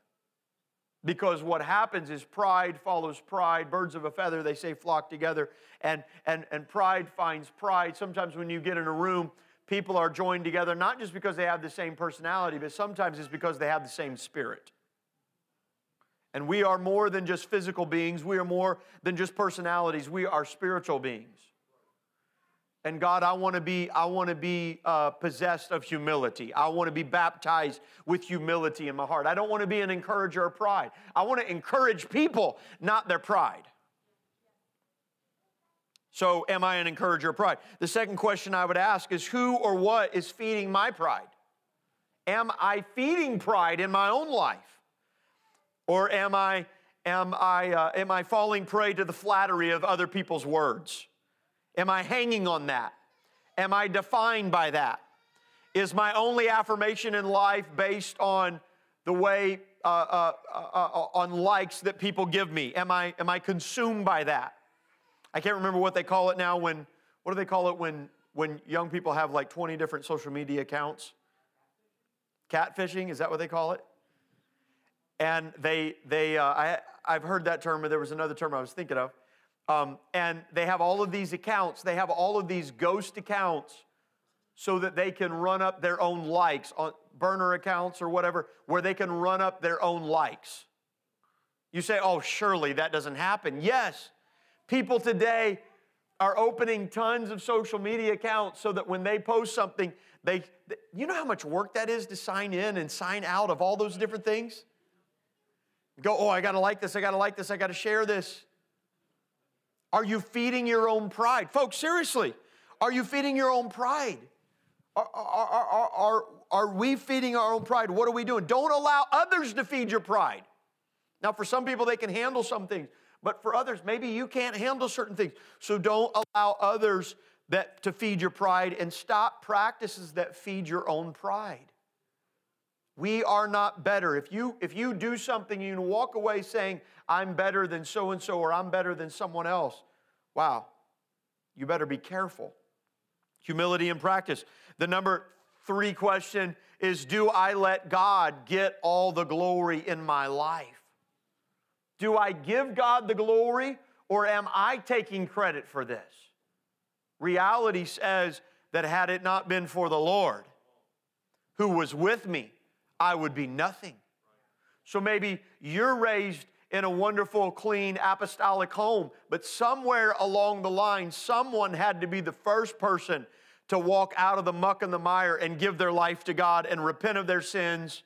Because what happens is pride follows pride. Birds of a feather, they say, flock together. And, and, and pride finds pride. Sometimes when you get in a room, people are joined together not just because they have the same personality, but sometimes it's because they have the same spirit. And we are more than just physical beings, we are more than just personalities, we are spiritual beings. And God, I want to be, I want to be uh, possessed of humility. I want to be baptized with humility in my heart. I don't want to be an encourager of pride. I want to encourage people, not their pride. So, am I an encourager of pride? The second question I would ask is who or what is feeding my pride? Am I feeding pride in my own life? Or am I, am I, uh, am I falling prey to the flattery of other people's words? Am I hanging on that? Am I defined by that? Is my only affirmation in life based on the way, uh, uh, uh, uh on likes that people give me? Am I, am I consumed by that? I can't remember what they call it now when, what do they call it when, when young people have like 20 different social media accounts? Catfishing, is that what they call it? And they, they uh, I, I've heard that term, but there was another term I was thinking of. Um, and they have all of these accounts, they have all of these ghost accounts so that they can run up their own likes on burner accounts or whatever, where they can run up their own likes. You say, oh, surely that doesn't happen. Yes, People today are opening tons of social media accounts so that when they post something, they, you know how much work that is to sign in and sign out of all those different things? Go, oh, I gotta like this, I gotta like this, I gotta share this. Are you feeding your own pride? Folks, seriously, are you feeding your own pride? Are, are, are, are, are we feeding our own pride? What are we doing? Don't allow others to feed your pride. Now, for some people, they can handle some things. But for others, maybe you can't handle certain things. So don't allow others that to feed your pride and stop practices that feed your own pride. We are not better. If you if you do something you walk away saying I'm better than so and so or I'm better than someone else, wow. You better be careful. Humility in practice. The number 3 question is do I let God get all the glory in my life? Do I give God the glory or am I taking credit for this? Reality says that had it not been for the Lord, who was with me, I would be nothing. So maybe you're raised in a wonderful, clean, apostolic home, but somewhere along the line, someone had to be the first person to walk out of the muck and the mire and give their life to God and repent of their sins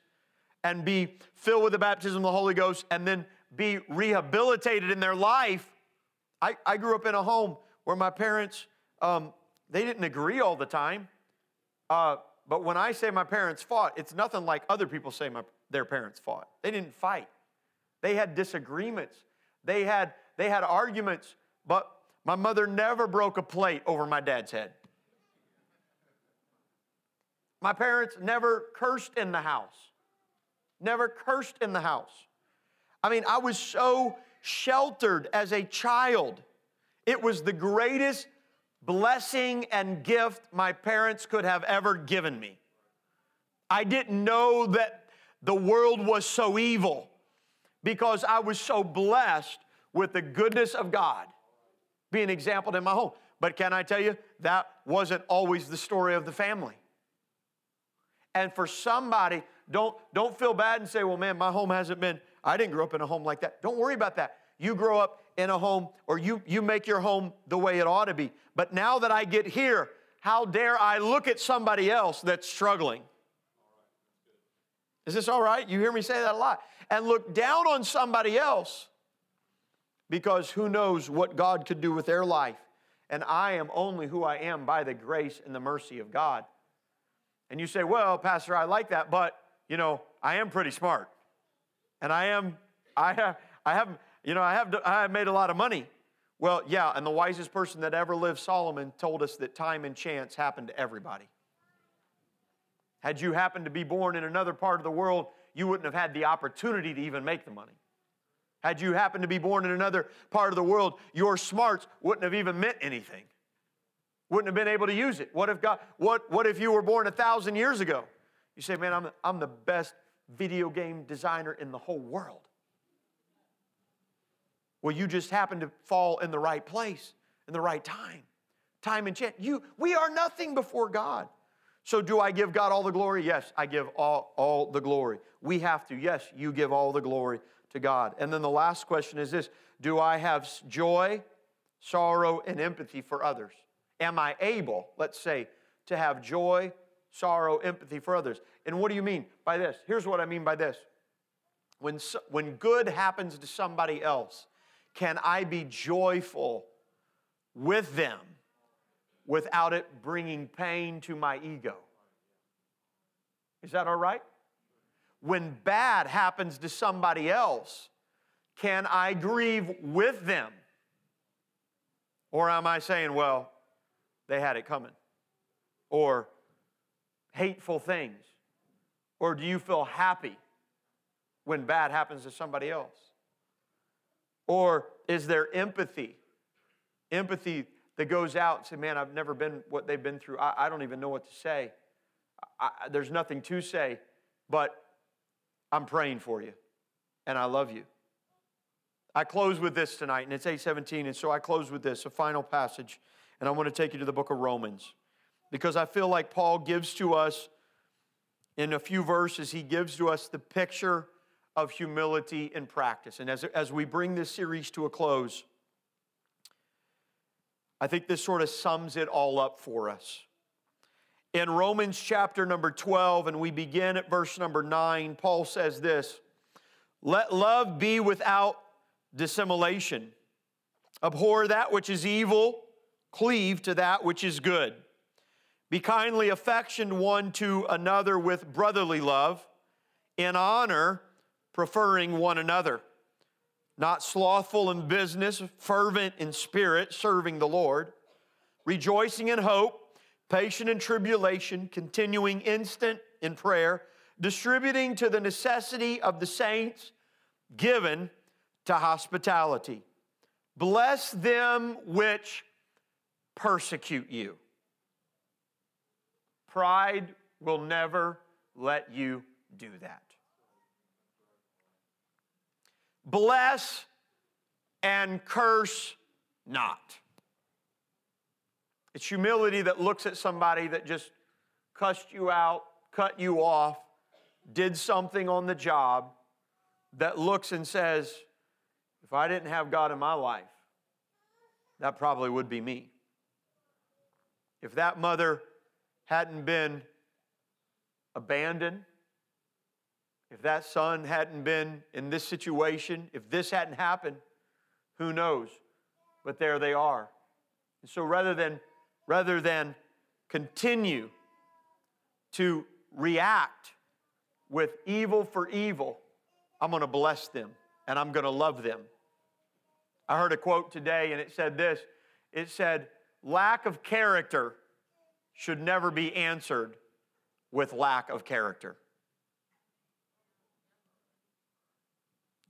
and be filled with the baptism of the Holy Ghost and then be rehabilitated in their life. I, I grew up in a home where my parents, um, they didn't agree all the time. Uh, but when I say my parents fought, it's nothing like other people say my, their parents fought. They didn't fight. They had disagreements. They had, they had arguments, but my mother never broke a plate over my dad's head. My parents never cursed in the house. Never cursed in the house. I mean, I was so sheltered as a child. It was the greatest blessing and gift my parents could have ever given me. I didn't know that the world was so evil because I was so blessed with the goodness of God being exampled in my home. But can I tell you, that wasn't always the story of the family. And for somebody, don't, don't feel bad and say, well, man, my home hasn't been, I didn't grow up in a home like that. Don't worry about that. You grow up in a home or you, you make your home the way it ought to be. But now that I get here, how dare I look at somebody else that's struggling? Is this all right? You hear me say that a lot. And look down on somebody else because who knows what God could do with their life. And I am only who I am by the grace and the mercy of God. And you say, well, Pastor, I like that, but, you know, I am pretty smart. And I am, I have, I have, you know, I have, I have made a lot of money. Well, yeah, and the wisest person that ever lived, Solomon, told us that time and chance happen to everybody. Had you happened to be born in another part of the world, you wouldn't have had the opportunity to even make the money. Had you happened to be born in another part of the world, your smarts wouldn't have even meant anything wouldn't have been able to use it. What if God, what, what if you were born a thousand years ago? You say, man, I'm, I'm the best video game designer in the whole world. Well, you just happen to fall in the right place, in the right time. Time and chance. You, we are nothing before God. So do I give God all the glory? Yes, I give all, all the glory. We have to. Yes, you give all the glory to God. And then the last question is this Do I have joy, sorrow, and empathy for others? Am I able, let's say, to have joy, sorrow, empathy for others? And what do you mean by this? Here's what I mean by this. When, when good happens to somebody else, can I be joyful with them without it bringing pain to my ego? Is that all right? When bad happens to somebody else, can I grieve with them? Or am I saying, well, they had it coming? Or hateful things? Or do you feel happy when bad happens to somebody else? Or is there empathy? Empathy that goes out and say, man, I've never been what they've been through. I, I don't even know what to say. I, there's nothing to say, but I'm praying for you and I love you. I close with this tonight, and it's 817, and so I close with this, a final passage and I want to take you to the book of Romans because I feel like Paul gives to us, in a few verses, he gives to us the picture of humility in practice. And as, as we bring this series to a close, I think this sort of sums it all up for us. In Romans chapter number 12, and we begin at verse number 9, Paul says this Let love be without dissimulation. Abhor that which is evil Cleave to that which is good. Be kindly affectioned one to another with brotherly love, in honor, preferring one another. Not slothful in business, fervent in spirit, serving the Lord, rejoicing in hope, patient in tribulation, continuing instant in prayer, distributing to the necessity of the saints, given to hospitality. Bless them which persecute you. Pride will never let you do that. Bless and curse not. It's humility that looks at somebody that just cussed you out, cut you off, did something on the job that looks and says, if I didn't have God in my life, that probably would be me. If that mother hadn't been abandoned, if that son hadn't been in this situation, if this hadn't happened, who knows? But there they are. And so rather than rather than continue to react with evil for evil, I'm going to bless them and I'm going to love them. I heard a quote today and it said this it said, lack of character should never be answered with lack of character.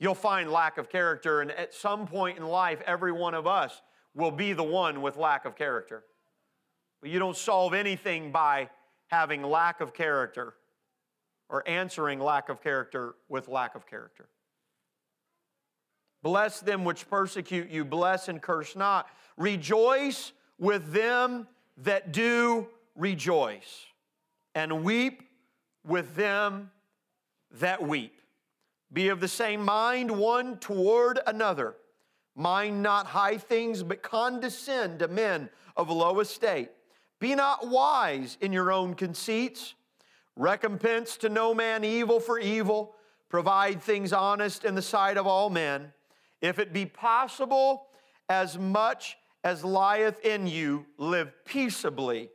You'll find lack of character, and at some point in life, every one of us will be the one with lack of character. But you don't solve anything by having lack of character or answering lack of character with lack of character. Bless them which persecute you, bless and curse not. Rejoice with them that do rejoice, and weep with them that weep. Be of the same mind one toward another. Mind not high things, but condescend to men of low estate. Be not wise in your own conceits. Recompense to no man evil for evil. Provide things honest in the sight of all men. If it be possible, as much as lieth in you, live peaceably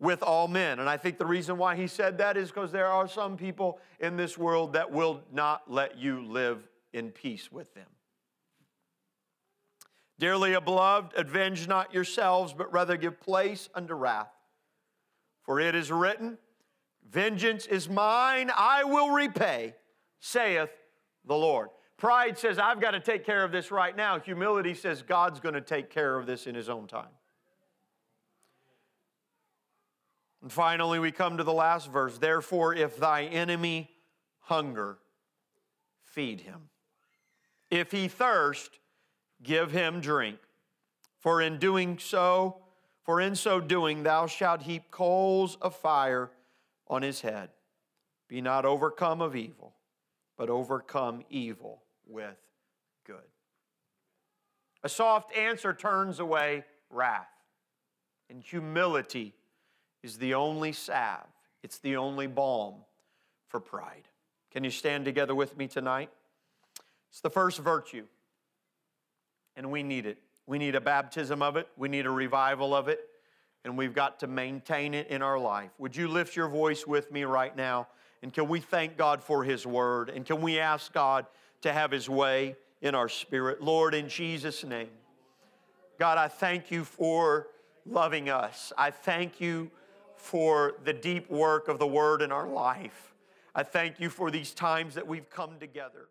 with all men. And I think the reason why he said that is because there are some people in this world that will not let you live in peace with them. Dearly beloved, avenge not yourselves, but rather give place unto wrath. For it is written, Vengeance is mine, I will repay, saith the Lord. Pride says, I've got to take care of this right now. Humility says, God's going to take care of this in His own time. And finally, we come to the last verse. Therefore, if thy enemy hunger, feed him. If he thirst, give him drink. For in doing so, for in so doing, thou shalt heap coals of fire on his head. Be not overcome of evil, but overcome evil with good. A soft answer turns away wrath, and humility is the only salve, it's the only balm for pride. Can you stand together with me tonight? It's the first virtue, and we need it. We need a baptism of it, we need a revival of it, and we've got to maintain it in our life. Would you lift your voice with me right now? And can we thank God for His word? And can we ask God to have His way in our spirit? Lord, in Jesus' name, God, I thank you for loving us. I thank you for the deep work of the word in our life. I thank you for these times that we've come together.